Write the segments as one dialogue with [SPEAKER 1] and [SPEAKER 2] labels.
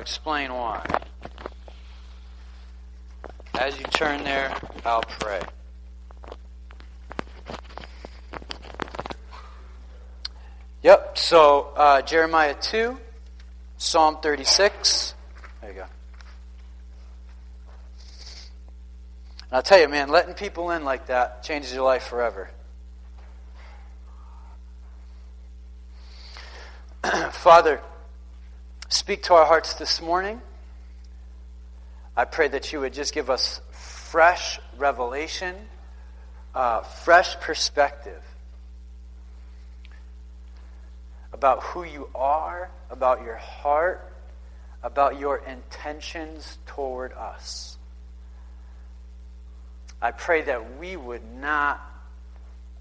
[SPEAKER 1] to explain why. As you turn there, I'll pray. Yep, so uh, Jeremiah 2, Psalm 36. There you go. And I'll tell you, man, letting people in like that changes your life forever. Father, speak to our hearts this morning. I pray that you would just give us fresh revelation, uh, fresh perspective about who you are, about your heart, about your intentions toward us. I pray that we would not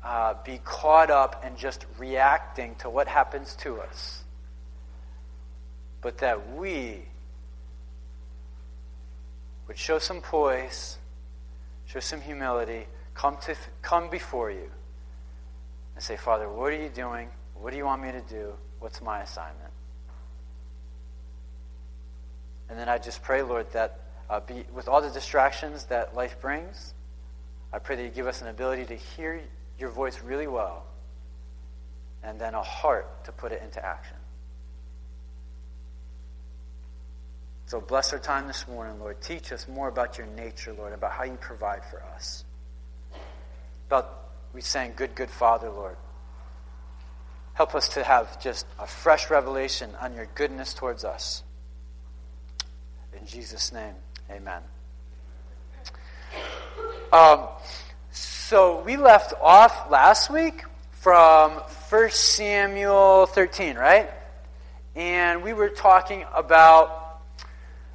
[SPEAKER 1] uh, be caught up in just reacting to what happens to us, but that we would show some poise, show some humility, come, to, come before you and say, Father, what are you doing? What do you want me to do? What's my assignment? And then I just pray, Lord, that uh, be, with all the distractions that life brings, I pray that you give us an ability to hear your voice really well and then a heart to put it into action. So bless our time this morning, Lord. Teach us more about your nature, Lord, about how you provide for us. About, we sang, Good, Good Father, Lord. Help us to have just a fresh revelation on your goodness towards us. In Jesus' name, amen. Um, so we left off last week from 1 Samuel 13, right? And we were talking about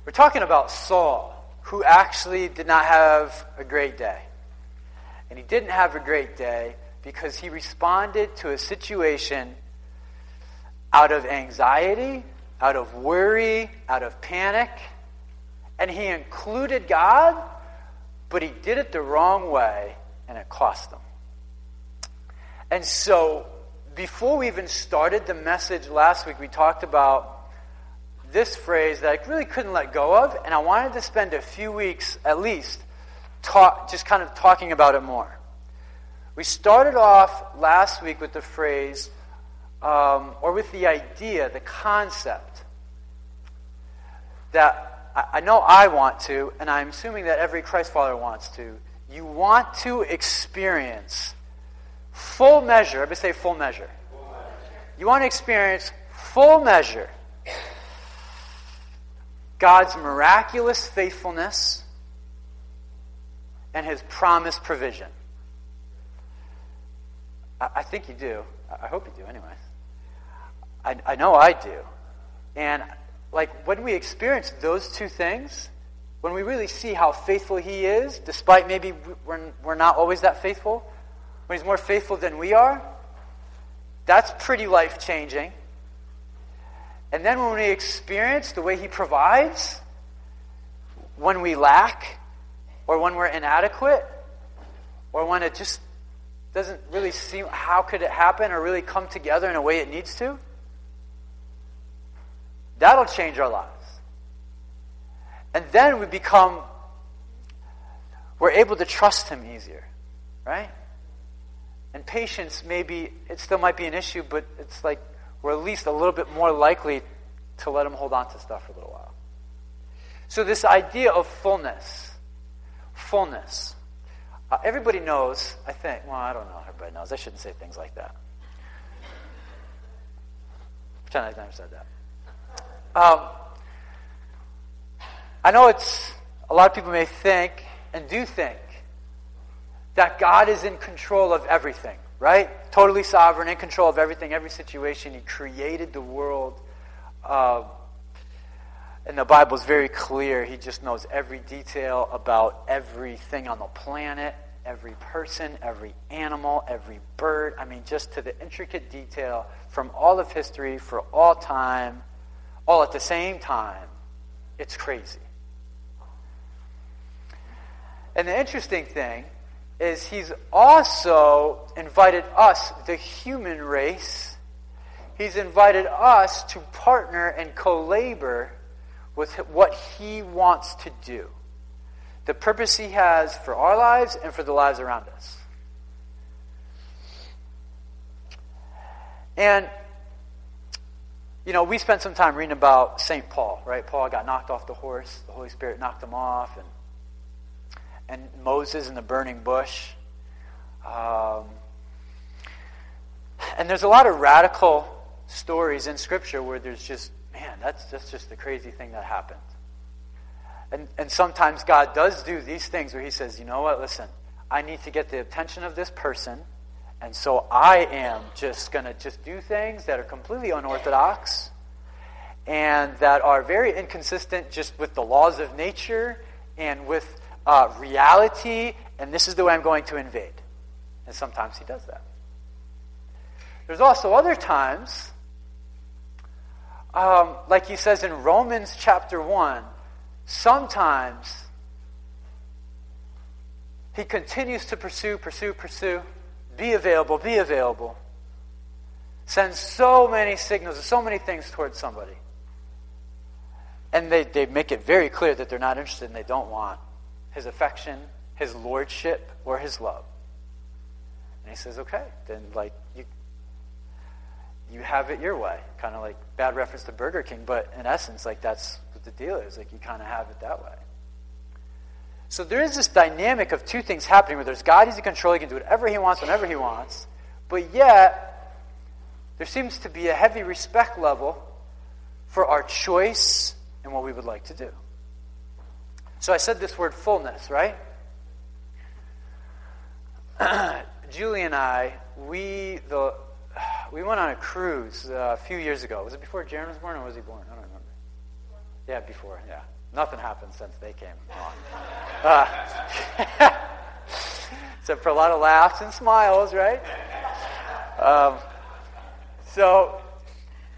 [SPEAKER 1] we're talking about Saul, who actually did not have a great day. And he didn't have a great day because he responded to a situation out of anxiety, out of worry, out of panic, and he included God, but he did it the wrong way, and it cost him. And so, before we even started the message last week, we talked about this phrase that I really couldn't let go of, and I wanted to spend a few weeks at least talk, just kind of talking about it more. We started off last week with the phrase, um, or with the idea, the concept, that I, I know I want to, and I'm assuming that every Christ follower wants to. You want to experience full measure. Everybody say full measure. full measure. You want to experience full measure God's miraculous faithfulness and his promised provision. I, think you do. I hope you do, anyway. I, I know I do. And, like, when we experience those two things, when we really see how faithful he is, despite maybe we're, we're not always that faithful, when he's more faithful than we are, that's pretty life changing. And then when we experience the way he provides, when we lack, or when we're inadequate, or when it just doesn't really seem how could it happen or really come together in a way it needs to, that'll change our lives. And then we become, we're able to trust him easier, right? And patience, maybe, it still might be an issue, but it's like we're at least a little bit more likely to let him hold on to stuff for a little while. So, this idea of fullness, fullness, uh, everybody knows, I think, well, I don't know, everybody knows. I shouldn't say things like that. Pretend I've never said that. Um, I know it's, a lot of people may think and do think that God is in control of everything, right? Totally sovereign, in control of everything, every situation. He created the world. Uh, and the Bible is very clear. He just knows every detail about everything on the planet, every person, every animal, every bird. I mean, just to the intricate detail from all of history for all time, all at the same time. It's crazy. And the interesting thing is, he's also invited us, the human race, he's invited us to partner and co labor with what He wants to do, the purpose He has for our lives and for the lives around us. And, you know, we spent some time reading about St. Paul, right? Paul got knocked off the horse, the Holy Spirit knocked him off, and, and Moses and the burning bush. Um, and there's a lot of radical stories in Scripture where there's just, man, that's, that's just the crazy thing that happened. And, and sometimes God does do these things where He says, you know what, listen, I need to get the attention of this person, and so I am just going to just do things that are completely unorthodox and that are very inconsistent just with the laws of nature and with uh, reality, and this is the way I'm going to invade. And sometimes He does that. There's also other times, um, like he says in Romans chapter 1, sometimes he continues to pursue, pursue, pursue, be available, be available. Sends so many signals, and so many things towards somebody. And they, they make it very clear that they're not interested and they don't want his affection, his lordship, or his love. And he says, okay, then like you you have it your way. Kind of like bad reference to Burger King, but in essence, like that's what the deal is. Like you kind of have it that way. So there is this dynamic of two things happening where there's God, He's in control, He can do whatever He wants whenever He wants, but yet there seems to be a heavy respect level for our choice and what we would like to do. So I said this word fullness, right? Julie and I, we, the we went on a cruise uh, a few years ago. Was it before Jaron was born or was he born? I don't remember. Yeah, before, yeah. Nothing happened since they came. Uh, except for a lot of laughs and smiles, right? Um, so,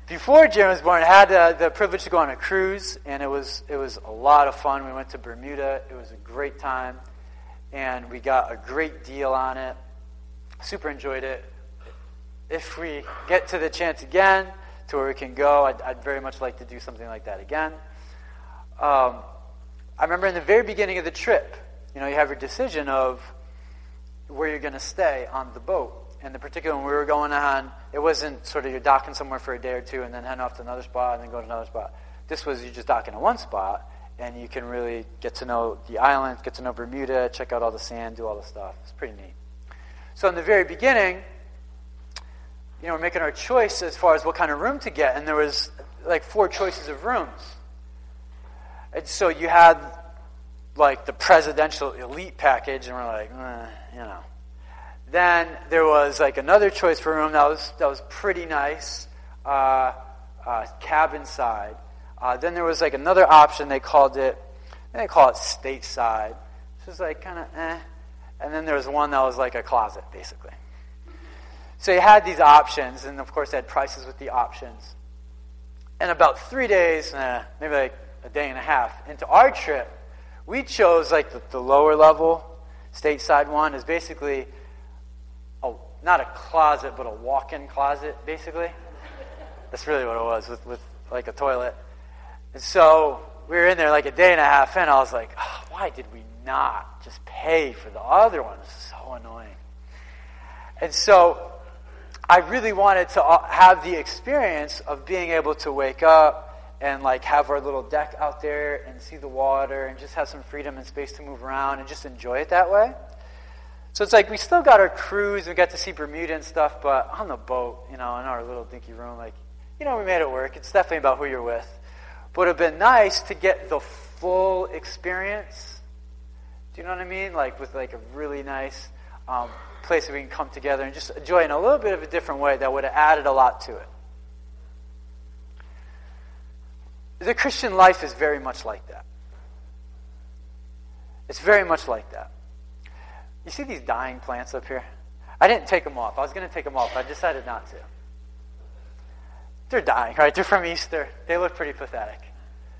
[SPEAKER 1] before Jaron was born, I had uh, the privilege to go on a cruise, and it was, it was a lot of fun. We went to Bermuda. It was a great time, and we got a great deal on it. Super enjoyed it if we get to the chance again to where we can go, I'd, I'd very much like to do something like that again. Um, I remember in the very beginning of the trip, you know, you have your decision of where you're going to stay on the boat. And the particular when we were going on, it wasn't sort of you're docking somewhere for a day or two and then heading off to another spot and then go to another spot. This was you just docking at one spot and you can really get to know the island, get to know Bermuda, check out all the sand, do all the stuff. It's pretty neat. So in the very beginning, you know, we're making our choice as far as what kind of room to get, and there was like four choices of rooms. And so you had like the presidential elite package, and we're like, eh, you know. Then there was like another choice for a room that was that was pretty nice, uh, uh, cabin side. Uh, then there was like another option. They called it, they call it stateside. This was like kind of eh. And then there was one that was like a closet, basically. So you had these options, and of course, they had prices with the options. And about three days, eh, maybe like a day and a half into our trip, we chose like the, the lower level stateside one is basically not a closet, but a walk-in closet, basically. That's really what it was with, with like a toilet. And so we were in there like a day and a half in. I was like, oh, why did we not just pay for the other one? It's so annoying. And so I really wanted to uh, have the experience of being able to wake up and like have our little deck out there and see the water and just have some freedom and space to move around and just enjoy it that way. So it's like we still got our cruise we got to see Bermuda and stuff, but on the boat, you know, in our little dinky room, like, you know, we made it work. It's definitely about who you're with. But it would have been nice to get the full experience. Do you know what I mean? Like with like a really nice um, place that we can come together and just enjoy in a little bit of a different way that would have added a lot to it. The Christian life is very much like that. It's very much like that. You see these dying plants up here? I didn't take them off. I was going to take them off. I decided not to. They're dying, right? They're from Easter. They look pretty pathetic.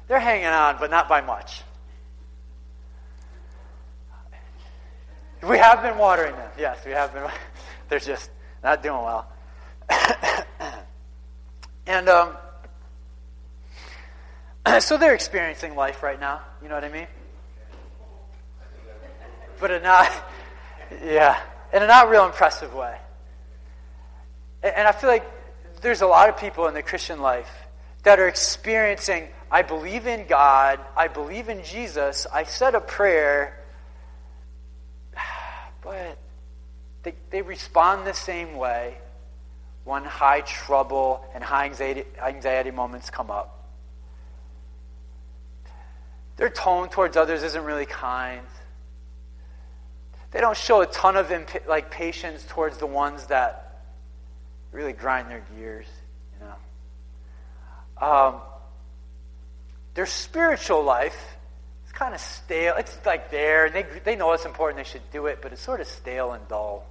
[SPEAKER 1] They're hanging on, but not by much. We have been watering them. Yes, we have been. They're just not doing well. and um, so they're experiencing life right now. You know what I mean? But not, yeah, in a not real impressive way. And I feel like there's a lot of people in the Christian life that are experiencing, I believe in God, I believe in Jesus, I said a prayer, but they, they respond the same way when high trouble and high anxiety, anxiety moments come up. Their tone towards others isn't really kind. They don't show a ton of imp- like patience towards the ones that really grind their gears, you know. Um, their spiritual life is kind of stale. It's like there, and they, they know it's important, they should do it, but it's sort of stale and dull.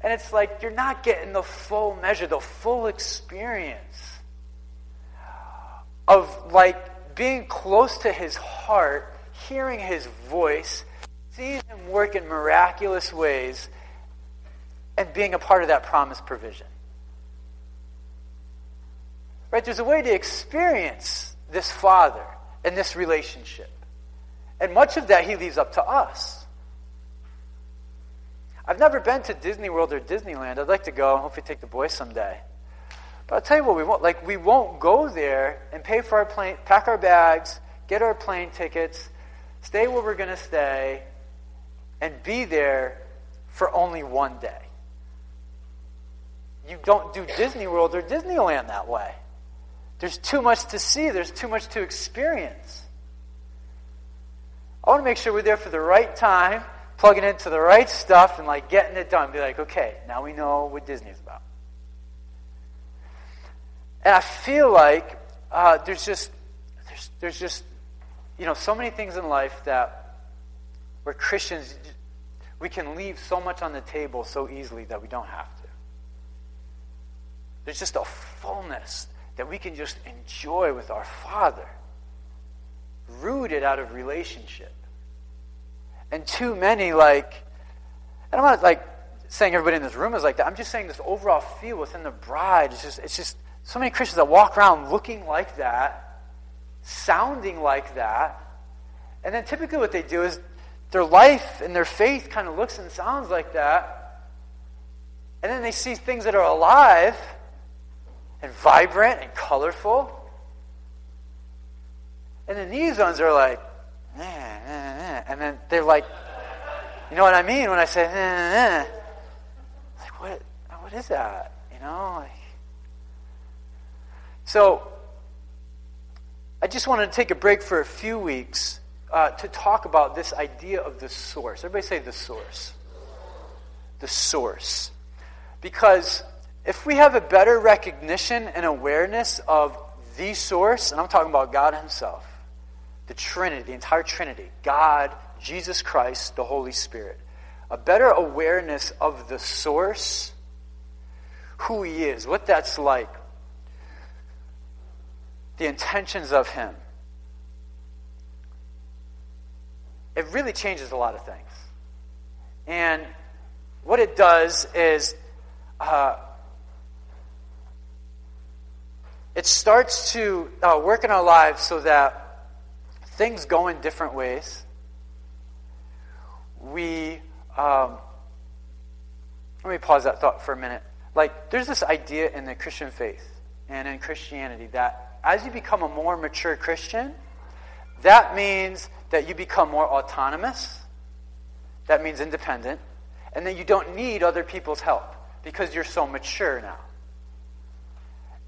[SPEAKER 1] And it's like you're not getting the full measure, the full experience of like being close to his heart, hearing his voice, seeing him work in miraculous ways, and being a part of that promised provision. Right? There's a way to experience this Father and this relationship. And much of that he leaves up to us. I've never been to Disney World or Disneyland. I'd like to go. Hopefully, take the boys someday. But I'll tell you what, we won't. Like, we won't go there and pay for our plane, pack our bags, get our plane tickets, stay where we're going to stay, and be there for only one day. You don't do Disney World or Disneyland that way. There's too much to see, there's too much to experience. I want to make sure we're there for the right time, plugging into the right stuff, and like getting it done. Be like, okay, now we know what Disney's about. And I feel like uh, there's just there's, there's just you know so many things in life that where Christians we can leave so much on the table so easily that we don't have to. There's just a fullness that we can just enjoy with our Father, rooted out of relationship. And too many, like, and I'm not like saying everybody in this room is like that. I'm just saying this overall feel within the bride. It's just, it's just so many Christians that walk around looking like that, sounding like that. And then typically what they do is their life and their faith kind of looks and sounds like that. And then they see things that are alive and vibrant and colorful. And then these ones are like, eh, eh, eh. and then they're like, you know what I mean when I say, eh, like what? What is that? You know, like. So, I just wanted to take a break for a few weeks uh, to talk about this idea of the source. Everybody say the source. The source. Because if we have a better recognition and awareness of the source, and I'm talking about God Himself, the Trinity, the entire Trinity, God, Jesus Christ, the Holy Spirit, a better awareness of the source, who He is, what that's like, the intentions of Him, it really changes a lot of things. And what it does is uh, it starts to uh, work in our lives so that things go in different ways. We, um, let me pause that thought for a minute. Like, there's this idea in the Christian faith and in Christianity that as you become a more mature Christian, that means that you become more autonomous. That means independent. And that you don't need other people's help because you're so mature now.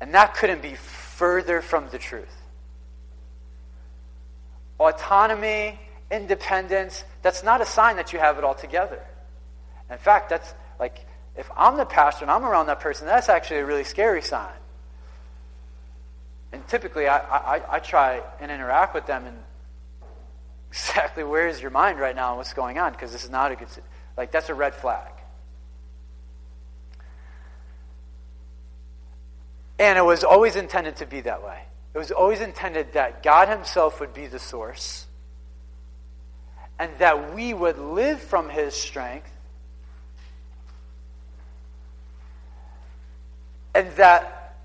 [SPEAKER 1] And that couldn't be further from the truth. Autonomy, independence, that's not a sign that you have it all together. In fact, that's like, if I'm the pastor and I'm around that person, that's actually a really scary sign. And typically, I, I, I try and interact with them and exactly where is your mind right now and what's going on because this is not a good, like, that's a red flag. And it was always intended to be that way. It was always intended that God Himself would be the source and that we would live from His strength and that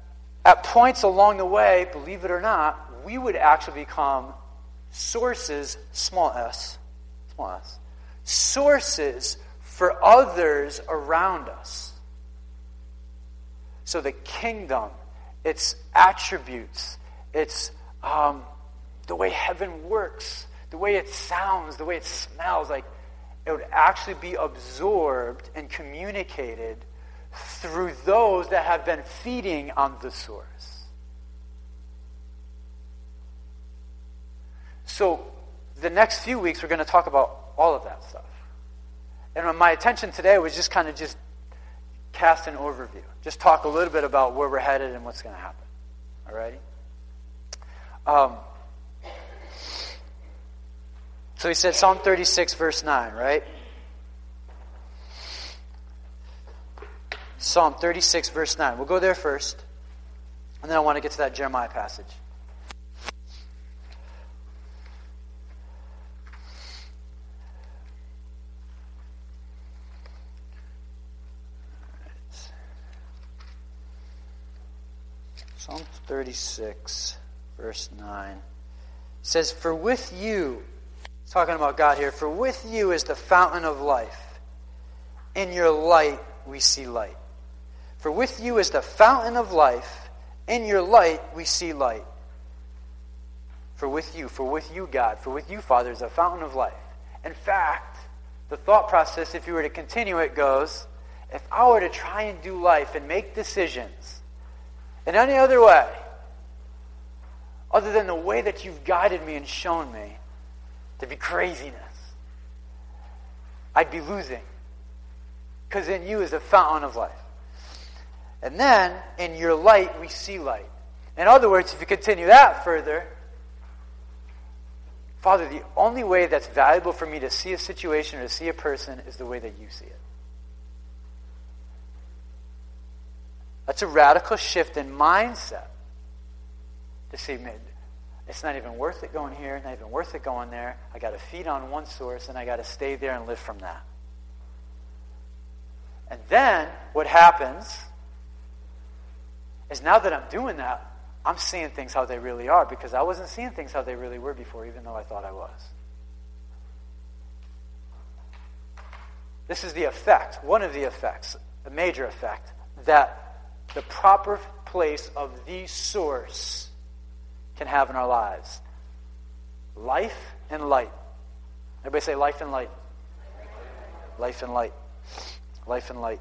[SPEAKER 1] at points along the way, believe it or not, we would actually become sources, small s, small s, sources for others around us. So the kingdom, its attributes, its um, the way heaven works, the way it sounds, the way it smells, like it would actually be absorbed and communicated through those that have been feeding on the source. So, the next few weeks, we're going to talk about all of that stuff. And my attention today was just kind of just cast an overview, just talk a little bit about where we're headed and what's going to happen. All righty? Um, so he said Psalm 36, verse 9, right? Psalm 36, verse 9. We'll go there first. And then I want to get to that Jeremiah passage. Psalm 36, verse 9 says, For with you, talking about God here, for with you is the fountain of life. In your light we see light. For with you is the fountain of life. In your light we see light. For with you, for with you, God, for with you, Father, is a fountain of life. In fact, the thought process, if you were to continue it, goes if I were to try and do life and make decisions in any other way, other than the way that you've guided me and shown me to be craziness, I'd be losing. Because in you is a fountain of life. And then, in your light, we see light. In other words, if you continue that further, Father, the only way that's valuable for me to see a situation or to see a person is the way that you see it. That's a radical shift in mindset. To see, it's not even worth it going here, not even worth it going there. I got to feed on one source and I got to stay there and live from that. And then what happens is now that I'm doing that, I'm seeing things how they really are because I wasn't seeing things how they really were before, even though I thought I was. This is the effect, one of the effects, a major effect, that the proper place of the source can have in our lives. Life and light. Everybody say life and light. Life and light. Life and light.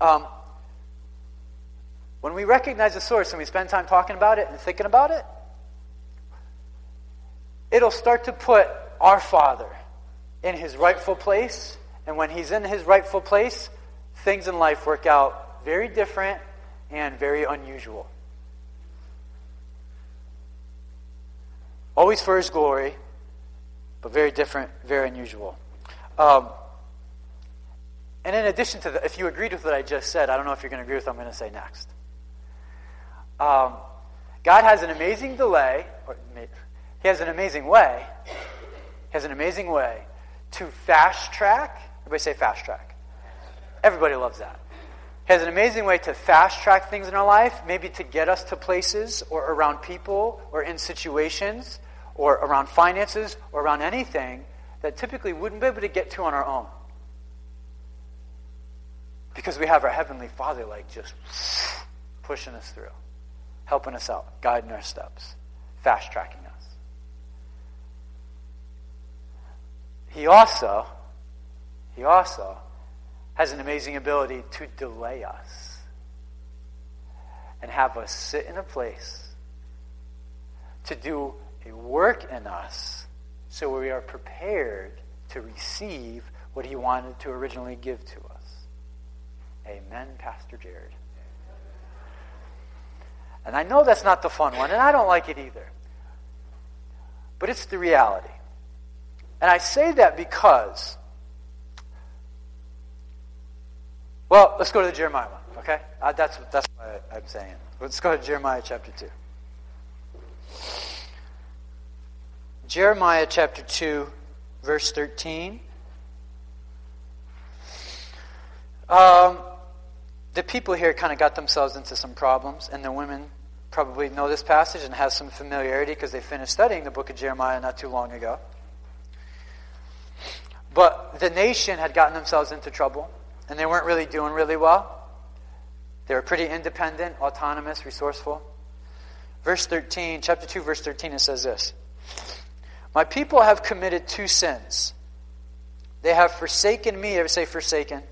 [SPEAKER 1] Um, when we recognize the source and we spend time talking about it and thinking about it, it'll start to put our Father in his rightful place. And when he's in his rightful place, things in life work out very different and very unusual. Always for his glory, but very different, very unusual. Um, and in addition to that, if you agreed with what I just said, I don't know if you're going to agree with what I'm going to say next. Um, God has an amazing delay, or he has an amazing way, he has an amazing way to fast track. Everybody say fast track. Everybody loves that has an amazing way to fast track things in our life, maybe to get us to places or around people or in situations or around finances or around anything that typically wouldn't be able to get to on our own. Because we have our Heavenly Father like just pushing us through, helping us out, guiding our steps, fast tracking us. He also, he also has an amazing ability to delay us and have us sit in a place to do a work in us so we are prepared to receive what he wanted to originally give to us. Amen, Pastor Jared. And I know that's not the fun one, and I don't like it either. But it's the reality. And I say that because Well, let's go to the Jeremiah one, okay? That's, that's what I'm saying. Let's go to Jeremiah chapter 2. Jeremiah chapter 2, verse 13. Um, the people here kind of got themselves into some problems, and the women probably know this passage and have some familiarity because they finished studying the book of Jeremiah not too long ago. But the nation had gotten themselves into trouble, and they weren't really doing really well. They were pretty independent, autonomous, resourceful. Verse 13, chapter 2, verse 13, it says this My people have committed two sins. They have forsaken me. Ever say forsaken?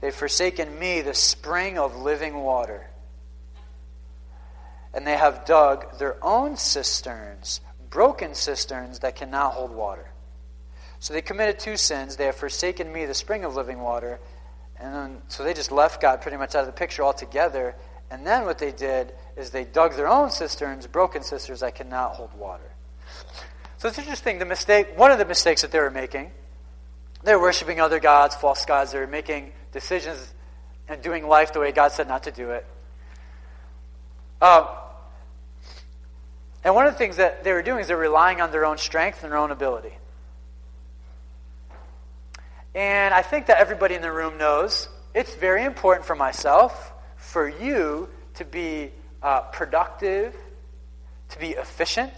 [SPEAKER 1] They've forsaken me, the spring of living water. And they have dug their own cisterns, broken cisterns that cannot hold water. So they committed two sins. They have forsaken me, the spring of living water. And then, so they just left God pretty much out of the picture altogether. And then what they did is they dug their own cisterns, broken cisterns that cannot hold water. So it's interesting. The mistake, one of the mistakes that they were making, they were worshiping other gods, false gods. They were making decisions and doing life the way God said not to do it. Um, and one of the things that they were doing is they're relying on their own strength and their own ability. And I think that everybody in the room knows it's very important for myself, for you to be uh, productive, to be efficient,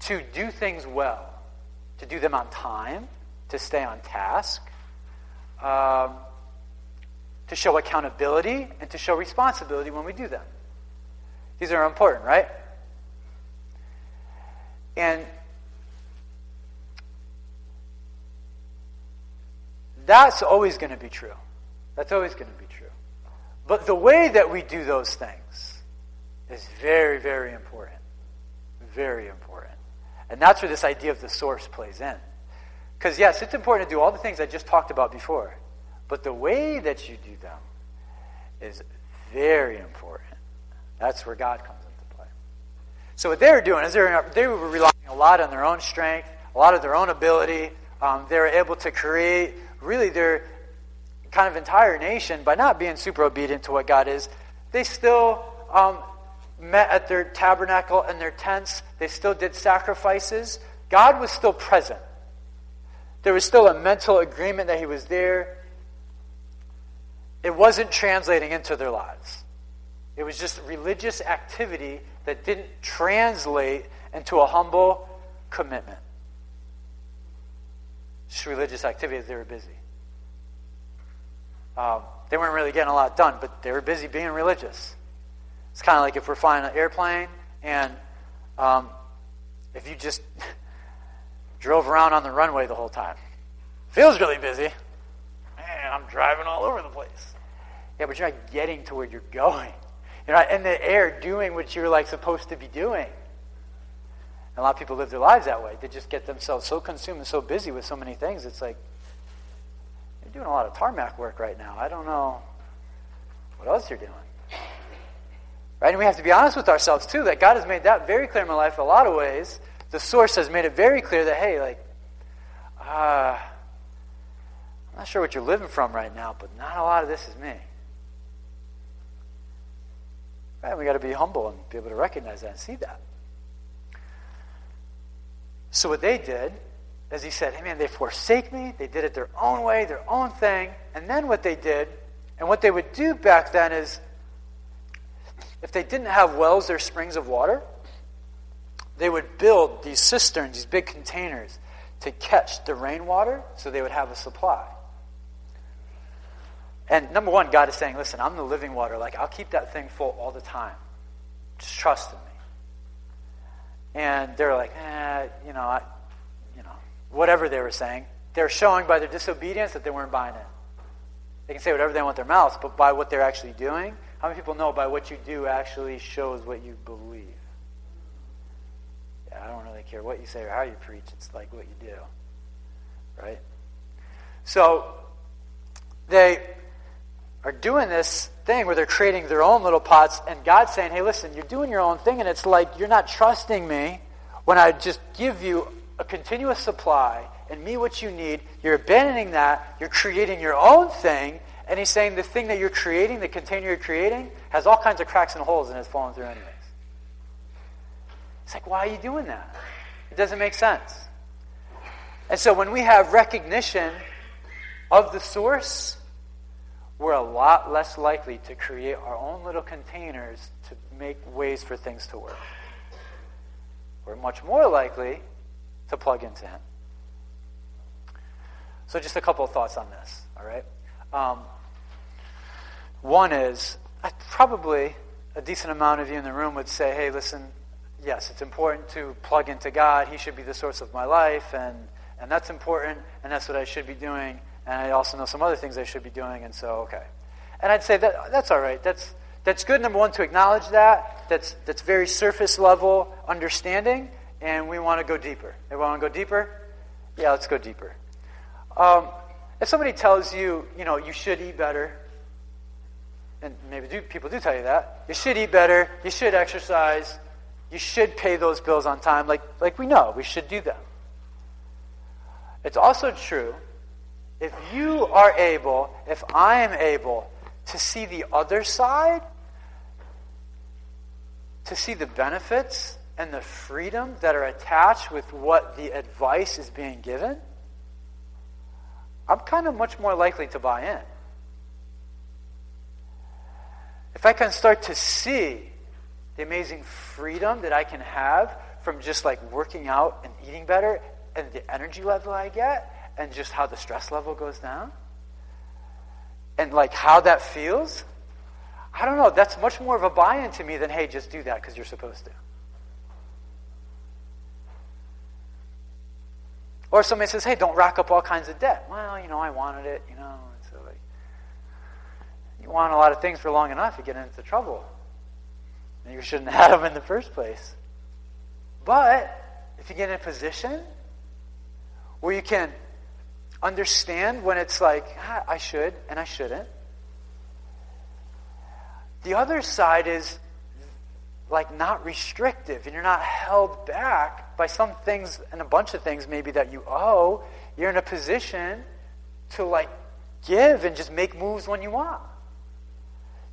[SPEAKER 1] to do things well, to do them on time, to stay on task, um, to show accountability, and to show responsibility when we do them. These are important, right? And that's always going to be true. That's always going to be true. But the way that we do those things is very, very important. Very important. And that's where this idea of the source plays in. Because, yes, it's important to do all the things I just talked about before. But the way that you do them is very important. That's where God comes into play. So, what they were doing is they were, relying a lot on their own strength, a lot of their own ability. Um, they were able to create really their kind of entire nation by not being super obedient to what God is. They still um, met at their tabernacle and their tents, they still did sacrifices. God was still present. There was still a mental agreement that He was there. It wasn't translating into their lives. It was just religious activity that didn't translate into a humble commitment. Just religious activity, they were busy. Um, they weren't really getting a lot done, but they were busy being religious. It's kind of like if we're flying an airplane and um, if you just drove around on the runway the whole time. Feels really busy. Man, I'm driving all over the place. Yeah, but you're not getting to where you're going. You're not in the air doing what you're like supposed to be doing. And a lot of people live their lives that way. They just get themselves so consumed and so busy with so many things. It's like, you're doing a lot of tarmac work right now. I don't know what else you're doing. Right? And we have to be honest with ourselves, too, that God has made that very clear in my life in a lot of ways. The source has made it very clear that, hey, like, uh, I'm not sure what you're living from right now, but not a lot of this is me. Right? We got to be humble and be able to recognize that and see that. So what they did is he said, hey man, they forsake me. They did it their own way, their own thing. And then what they did, and what they would do back then is, if they didn't have wells or springs of water, they would build these cisterns, these big containers, to catch the rainwater so they would have a supply. And number one, God is saying, listen, I'm the living water. Like, I'll keep that thing full all the time. Just trust in me. And they're like, eh, you know, I, you know, whatever they were saying. They're showing by their disobedience that they weren't buying it. They can say whatever they want their mouths, but by what they're actually doing, how many people know by what you do actually shows what you believe? Yeah, I don't really care what you say or how you preach. It's like what you do. Right? So, they are doing this thing where they're creating their own little pots, and God's saying, hey, listen, you're doing your own thing, and it's like you're not trusting me when I just give you a continuous supply and me what you need. You're abandoning that. You're creating your own thing. And he's saying the thing that you're creating, the container you're creating, has all kinds of cracks and holes and it's falling through anyways. It's like, why are you doing that? It doesn't make sense. And so when we have recognition of the source, we're a lot less likely to create our own little containers to make ways for things to work. We're much more likely to plug into Him. So, just a couple of thoughts on this, all right? Um, one is probably a decent amount of you in the room would say, hey, listen, yes, it's important to plug into God. He should be the source of my life, and, and that's important, and that's what I should be doing. And I also know some other things I should be doing, and so, okay. And I'd say that that's all right. That's, that's good, number one, to acknowledge that. That's, that's very surface level understanding, and we want to go deeper. They want to go deeper? Yeah, let's go deeper. Um, if somebody tells you, you know, you should eat better, and maybe do, people do tell you that, you should eat better, you should exercise, you should pay those bills on time, like, like we know, we should do them. It's also true if you are able, if I am able to see the other side, to see the benefits and the freedom that are attached with what the advice is being given, I'm kind of much more likely to buy in. If I can start to see the amazing freedom that I can have from just like working out and eating better and the energy level I get and just how the stress level goes down and like how that feels, I don't know, that's much more of a buy in to me than, hey, just do that because you're supposed to. Or somebody says, hey, don't rack up all kinds of debt. Well, you know, I wanted it, you know. and So like, you want a lot of things for long enough, you get into trouble. And you shouldn't have them in the first place. But if you get in a position where you can understand when it's like, ah, I should and I shouldn't. The other side is like not restrictive and you're not held back by some things and a bunch of things maybe that you owe. You're in a position to like give and just make moves when you want.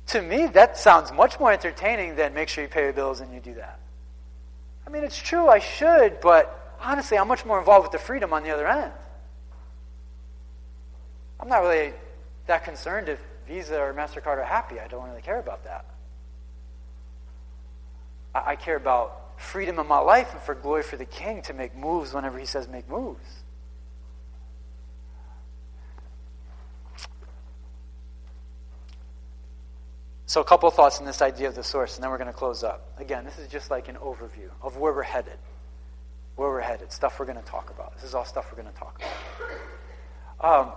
[SPEAKER 1] To me, that sounds much more entertaining than make sure you pay your bills and you do that. I mean, it's true, I should, but honestly, I'm much more involved with the freedom on the other end. I'm not really that concerned if Visa or MasterCard are happy. I don't really care about that. I, I care about freedom in my life and for glory for the King to make moves whenever he says make moves. So, a couple thoughts on this idea of the source, and then we're going to close up. Again, this is just like an overview of where we're headed. Where we're headed, stuff we're going to talk about. This is all stuff we're going to talk about. Um,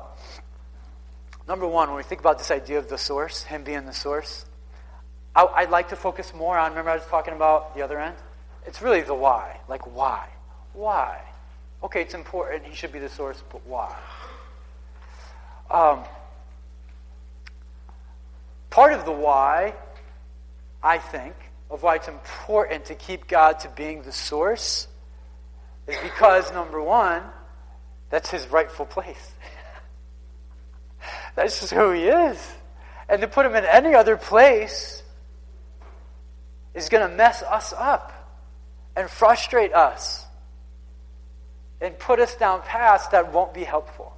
[SPEAKER 1] Number one, when we think about this idea of the source, Him being the source, I, would like to focus more on, remember I was talking about the other end? It's really the why. Like, why? Why? Okay, it's important, He should be the source, but why? Um, part of the why, I think, of why it's important to keep God to being the source is because, number one, that's His rightful place. That's just who he is. And to put him in any other place is going to mess us up and frustrate us and put us down paths that won't be helpful.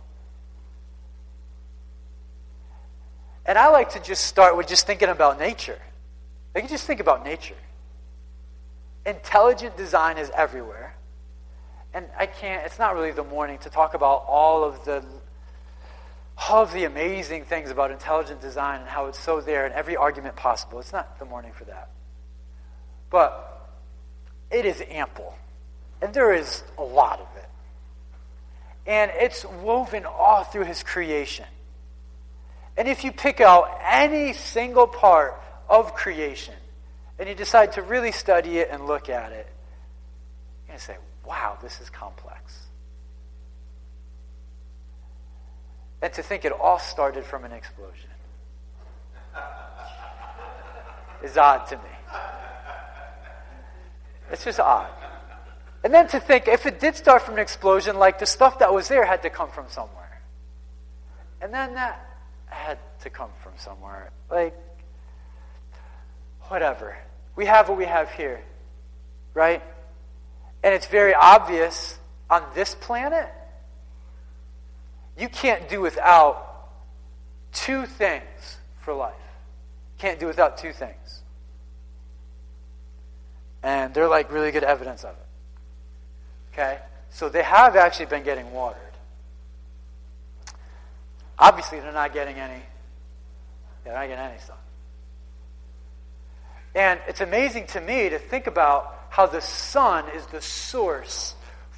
[SPEAKER 1] And I like to just start with just thinking about nature. I can just think about nature. Intelligent design is everywhere. And I can't, it's not really the morning to talk about all of the all of the amazing things about intelligent design and how it's so there in every argument possible. It's not the morning for that. But it is ample. And there is a lot of it. And it's woven all through his creation. And if you pick out any single part of creation and you decide to really study it and look at it, you're going to say, wow, this is complex. And to think it all started from an explosion is odd to me. It's just odd. And then to think if it did start from an explosion, like the stuff that was there had to come from somewhere. And then that had to come from somewhere. Like, whatever. We have what we have here, right? And it's very obvious on this planet you can't do without two things for life. Can't do without two things. And they're like really good evidence of it. Okay? So they have actually been getting watered. Obviously, they're not getting any. They're not getting any sun. And it's amazing to me to think about how the sun is the source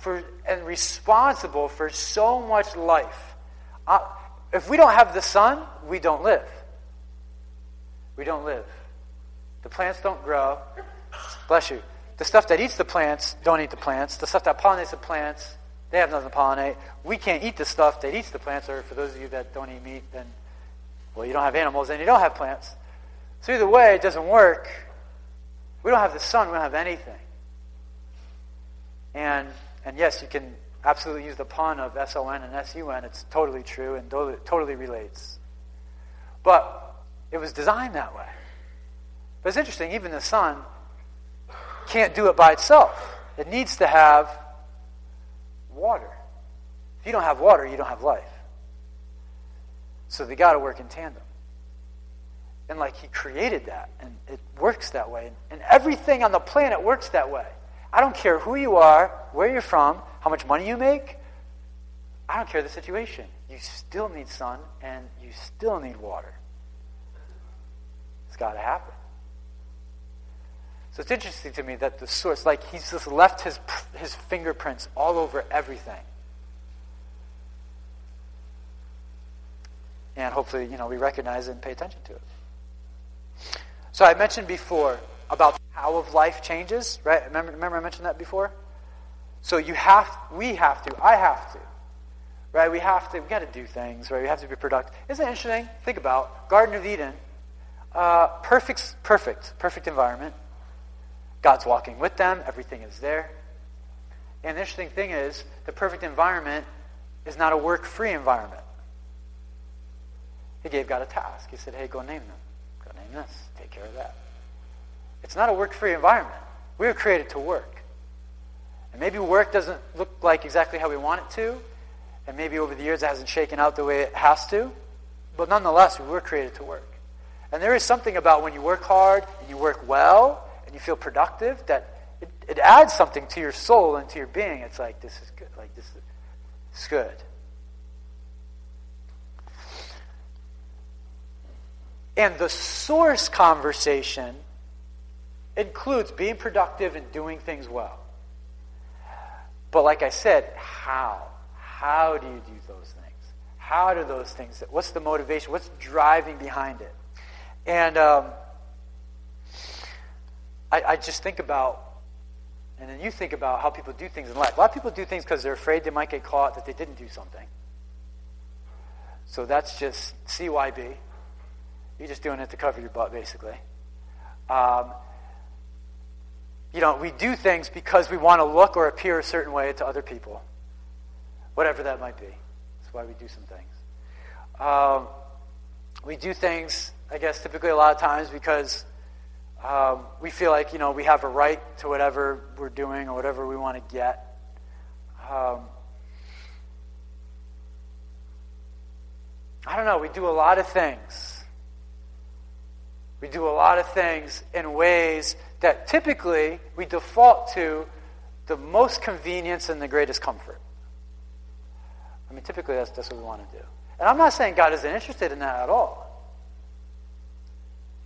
[SPEAKER 1] for and responsible for so much life. Uh, if we don't have the sun, we don't live. We don't live. The plants don't grow. Bless you. The stuff that eats the plants don't eat the plants. The stuff that pollinates the plants, they have nothing to pollinate. We can't eat the stuff that eats the plants, or for those of you that don't eat meat, then, well, you don't have animals and you don't have plants. So either way, it doesn't work. We don't have the sun, we don't have anything. And, and yes, you can absolutely use the pun of S-O-N and S-U-N. It's totally true and totally, totally relates. But it was designed that way. But it's interesting, even the sun can't do it by itself. It needs to have water. If you don't have water, you don't have life. So they got to work in tandem. And like he created that, and it works that way. And everything on the planet works that way. I don't care who you are, where you're from, how much money you make. I don't care the situation. You still need sun and you still need water. It's got to happen. So it's interesting to me that the source, like he's just left his, his fingerprints all over everything. And hopefully, you know, we recognize it and pay attention to it. So I mentioned before about how of life changes, right? Remember, remember I mentioned that before? So you have, we have to, I have to, right? We have to, we got to do things, right? We have to be productive. Isn't it interesting? Think about Garden of Eden, uh, perfect, perfect, perfect environment. God's walking with them. Everything is there. And the interesting thing is, the perfect environment is not a work-free environment. He gave God a task. He said, "Hey, go name them. Go name this. Take care of that." It's not a work free environment. We were created to work. And maybe work doesn't look like exactly how we want it to, and maybe over the years it hasn't shaken out the way it has to, but nonetheless, we were created to work. And there is something about when you work hard and you work well and you feel productive that it, it adds something to your soul and to your being. It's like, this is good. Like, this is good. And the source conversation includes being productive and doing things well. But like I said, how? How do you do those things? How do those things? What's the motivation? What's driving behind it? And um, I, I just think about, and then you think about how people do things in life. A lot of people do things because they're afraid they might get caught that they didn't do something. So that's just CYB. You're just doing it to cover your butt, basically. Um, you know, we do things because we want to look or appear a certain way to other people, whatever that might be. That's why we do some things. Um, we do things, I guess, typically a lot of times because um, we feel like, you know, we have a right to whatever we're doing or whatever we want to get. Um, I don't know, we do a lot of things. We do a lot of things in ways that typically we default to the most convenience and the greatest comfort. I mean, typically that's, that's what we want to do. And I'm not saying God isn't interested in that at all.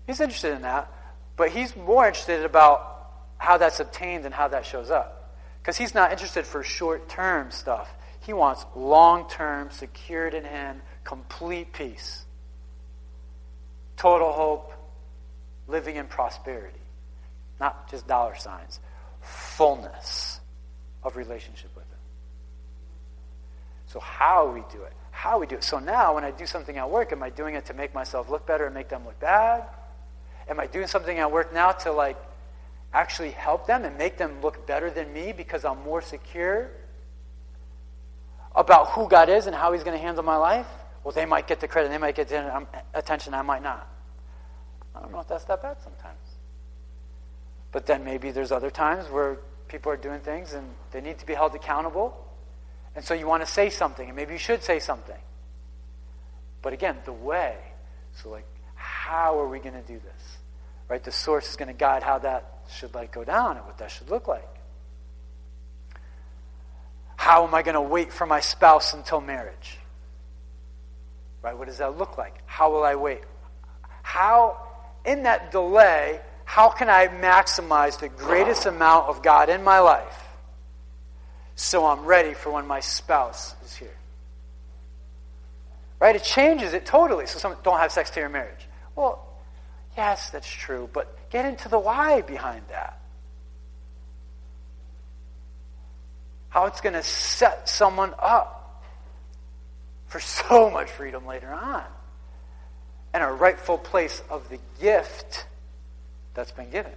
[SPEAKER 1] He's interested in that, but he's more interested about how that's obtained and how that shows up. Because he's not interested for short term stuff. He wants long term, secured in him, complete peace, total hope, living in prosperity. Not just dollar signs, fullness of relationship with Him. So, how we do it? How we do it? So, now when I do something at work, am I doing it to make myself look better and make them look bad? Am I doing something at work now to like actually help them and make them look better than me because I'm more secure about who God is and how He's going to handle my life? Well, they might get the credit, they might get the attention, I might not. I don't know if that's that bad sometimes. But then maybe there's other times where people are doing things and they need to be held accountable. And so you want to say something, and maybe you should say something. But again, the way. So, like, how are we going to do this? Right? The source is going to guide how that should like go down and what that should look like. How am I going to wait for my spouse until marriage? Right? What does that look like? How will I wait? How, in that delay, how can I maximize the greatest amount of God in my life so I'm ready for when my spouse is here? Right? It changes it totally. So some don't have sex till your marriage. Well, yes, that's true, but get into the why behind that. How it's going to set someone up for so much freedom later on and a rightful place of the gift that's been given.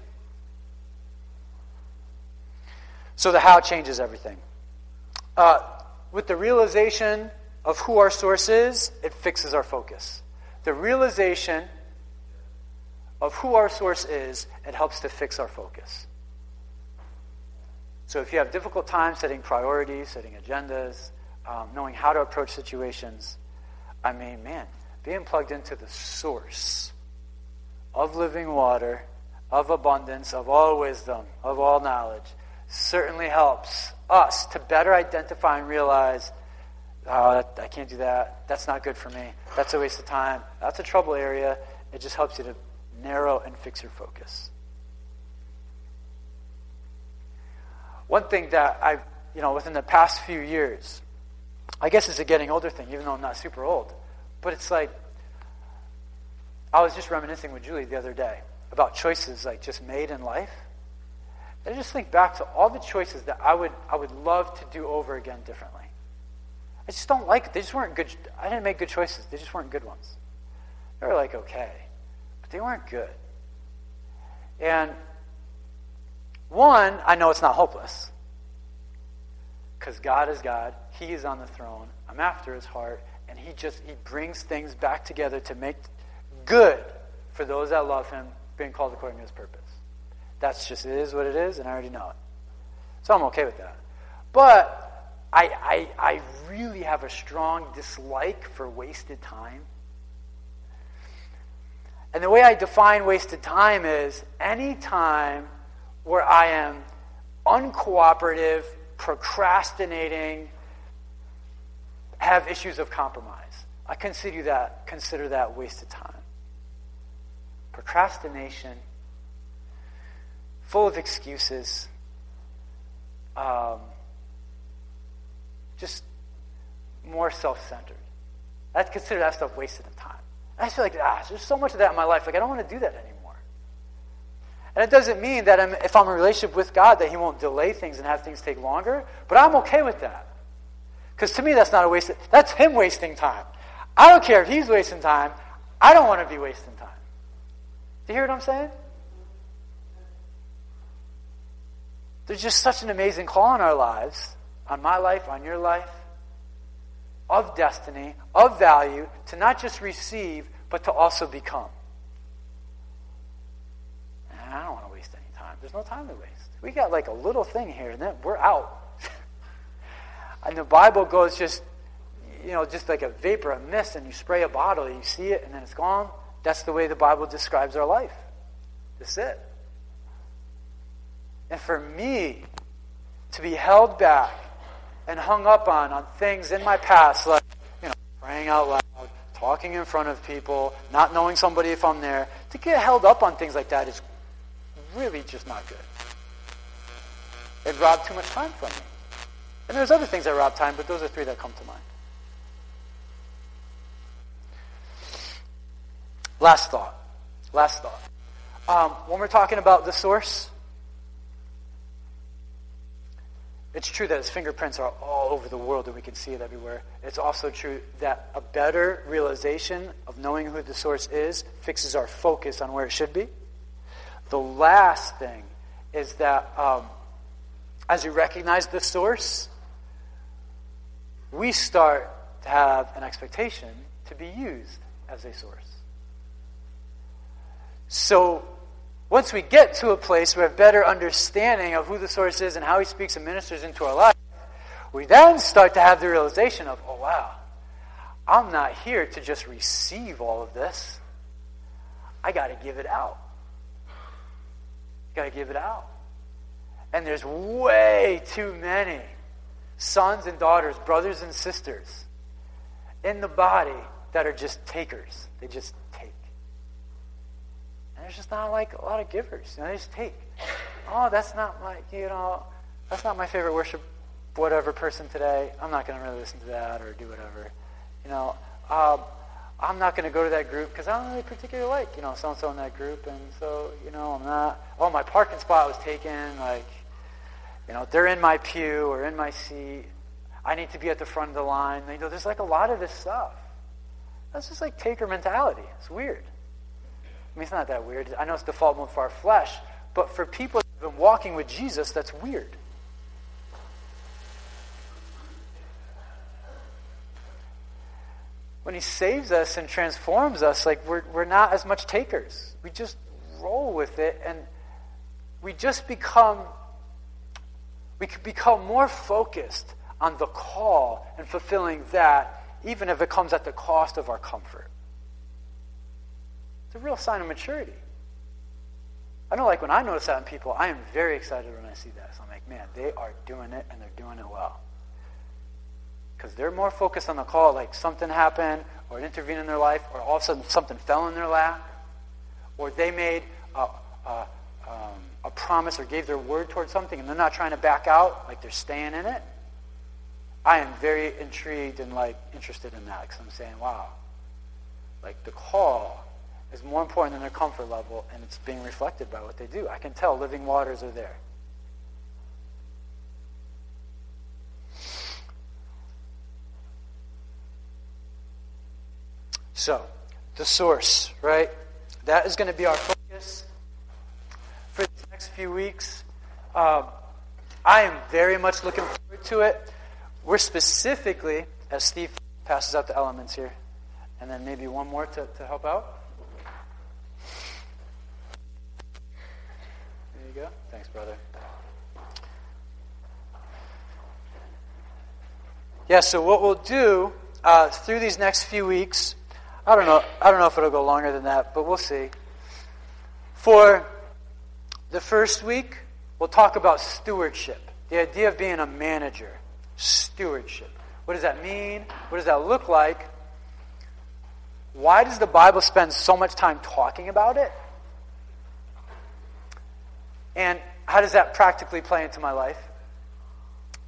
[SPEAKER 1] So the how changes everything. Uh, with the realization of who our source is, it fixes our focus. The realization of who our source is, it helps to fix our focus. So if you have difficult time setting priorities, setting agendas, um, knowing how to approach situations, I mean, man, being plugged into the source of living water, of abundance, of all wisdom, of all knowledge, certainly helps us to better identify and realize oh, I can't do that. That's not good for me. That's a waste of time. That's a trouble area. It just helps you to narrow and fix your focus. One thing that I've, you know, within the past few years, I guess it's a getting older thing, even though I'm not super old, but it's like, I was just reminiscing with Julie the other day about choices like just made in life. I just think back to all the choices that I would, I would love to do over again differently. I just don't like it. They just weren't good. I didn't make good choices. They just weren't good ones. They were like okay, but they weren't good. And one, I know it's not hopeless. Because God is God. He is on the throne. I'm after his heart. And he just he brings things back together to make good for those that love him, being called according to his purpose. That's just it is what it is, and I already know it. So I'm okay with that. But I, I, I really have a strong dislike for wasted time. And the way I define wasted time is any time where I am uncooperative, procrastinating, have issues of compromise. I consider that consider that wasted time. Procrastination, full of excuses, um, just more self centered. I consider that stuff wasted time. I feel like, ah, there's so much of that in my life. Like, I don't want to do that anymore. And it doesn't mean that I'm, if I'm in a relationship with God, that He won't delay things and have things take longer. But I'm okay with that. Because to me, that's not a waste. Of, that's Him wasting time. I don't care if He's wasting time. I don't want to be wasting you hear what I'm saying? There's just such an amazing call in our lives on my life, on your life, of destiny, of value, to not just receive, but to also become. And I don't want to waste any time. There's no time to waste. We got like a little thing here, and then we're out. and the Bible goes just, you know, just like a vapor, a mist, and you spray a bottle, and you see it, and then it's gone. That's the way the Bible describes our life. That's it. And for me to be held back and hung up on on things in my past, like you know, praying out loud, talking in front of people, not knowing somebody if I'm there. To get held up on things like that is really just not good. It robbed too much time from me. And there's other things that rob time, but those are three that come to mind. Last thought. Last thought. Um, when we're talking about the source, It's true that his fingerprints are all over the world and we can see it everywhere. It's also true that a better realization of knowing who the source is fixes our focus on where it should be. The last thing is that um, as we recognize the source, we start to have an expectation to be used as a source. So once we get to a place where we have better understanding of who the source is and how he speaks and ministers into our life, we then start to have the realization of, oh, wow, I'm not here to just receive all of this. I got to give it out. Got to give it out. And there's way too many sons and daughters, brothers and sisters in the body that are just takers. They just there's just not like a lot of givers. You know, they just take. Oh, that's not my, you know, that's not my favorite worship, whatever person today. I'm not going to really listen to that or do whatever. You know, um, I'm not going to go to that group because I don't really particularly like, you know, so-and-so in that group. And so, you know, I'm not, oh, my parking spot was taken. Like, you know, they're in my pew or in my seat. I need to be at the front of the line. You know, there's like a lot of this stuff. That's just like taker mentality. It's weird. I mean, it's not that weird. I know it's the default mode for our flesh, but for people have been walking with Jesus, that's weird. When he saves us and transforms us, like we're, we're not as much takers. We just roll with it and we just become we can become more focused on the call and fulfilling that, even if it comes at the cost of our comfort. It's a real sign of maturity. I know, like, when I notice that in people, I am very excited when I see that. So I'm like, man, they are doing it and they're doing it well. Because they're more focused on the call, like something happened, or it intervened in their life, or all of a sudden something fell in their lap, or they made a, a, um, a promise or gave their word towards something and they're not trying to back out, like they're staying in it, I am very intrigued and like interested in that because I'm saying, wow, like the call is more important than their comfort level and it's being reflected by what they do. I can tell living waters are there. So, the source, right? That is going to be our focus for these next few weeks. Um, I am very much looking forward to it. We're specifically, as Steve passes out the elements here, and then maybe one more to, to help out. There you go. Thanks, brother. Yeah, so what we'll do uh, through these next few weeks, I don't know, I don't know if it'll go longer than that, but we'll see. For the first week, we'll talk about stewardship, the idea of being a manager. Stewardship. What does that mean? What does that look like? Why does the Bible spend so much time talking about it? And how does that practically play into my life?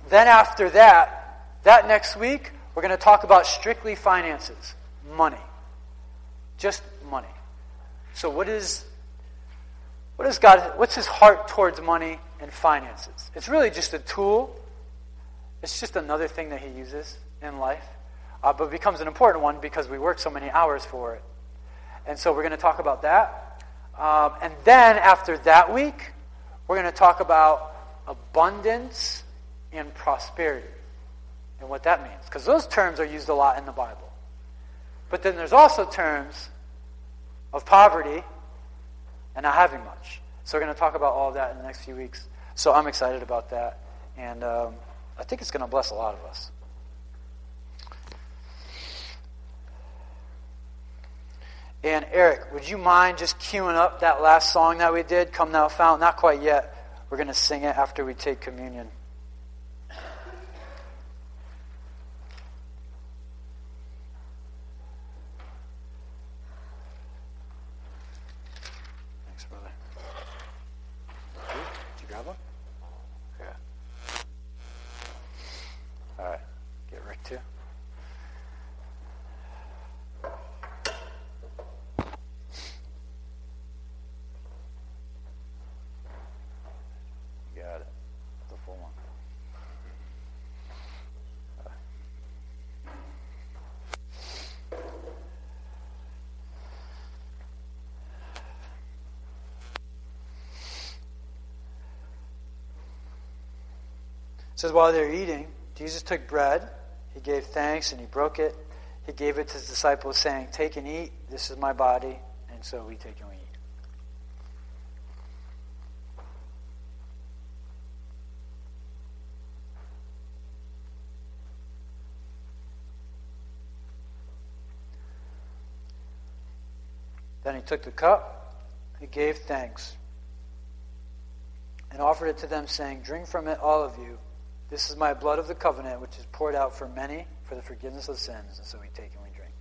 [SPEAKER 1] Then, after that, that next week, we're going to talk about strictly finances, money. Just money. So, what is what is God, what's his heart towards money and finances? It's really just a tool. It's just another thing that he uses in life. Uh, but becomes an important one because we work so many hours for it. And so we're going to talk about that. Um, and then after that week, we're going to talk about abundance and prosperity and what that means. Because those terms are used a lot in the Bible. But then there's also terms of poverty and not having much. So we're going to talk about all of that in the next few weeks. So I'm excited about that. And um, I think it's going to bless a lot of us. And Eric, would you mind just queuing up that last song that we did, Come Thou Fount? Not quite yet. We're going to sing it after we take communion. says, while they were eating, Jesus took bread, he gave thanks, and he broke it. He gave it to his disciples, saying, Take and eat, this is my body. And so we take and we eat. Then he took the cup, he gave thanks, and offered it to them, saying, Drink from it, all of you. This is my blood of the covenant, which is poured out for many for the forgiveness of sins. And so we take and we drink.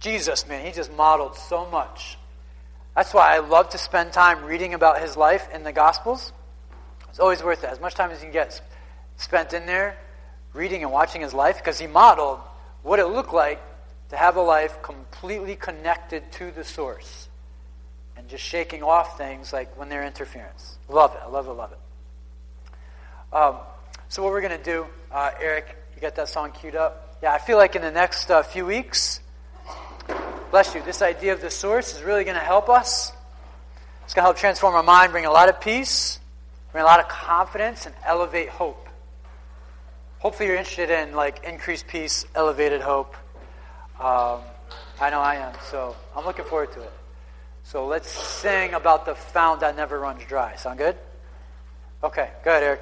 [SPEAKER 1] Jesus, man, he just modeled so much. That's why I love to spend time reading about his life in the Gospels. It's always worth it. As much time as you can get spent in there, reading and watching his life, because he modeled what it looked like to have a life completely connected to the source and just shaking off things like when they're interference. Love it. I love it, love it. Um, so, what we're going to do, uh, Eric, you got that song queued up? Yeah, I feel like in the next uh, few weeks, Bless you. This idea of the source is really going to help us. It's going to help transform our mind, bring a lot of peace, bring a lot of confidence, and elevate hope. Hopefully, you're interested in like increased peace, elevated hope. Um, I know I am, so I'm looking forward to it. So let's sing about the fount that never runs dry. Sound good? Okay, go ahead, Eric.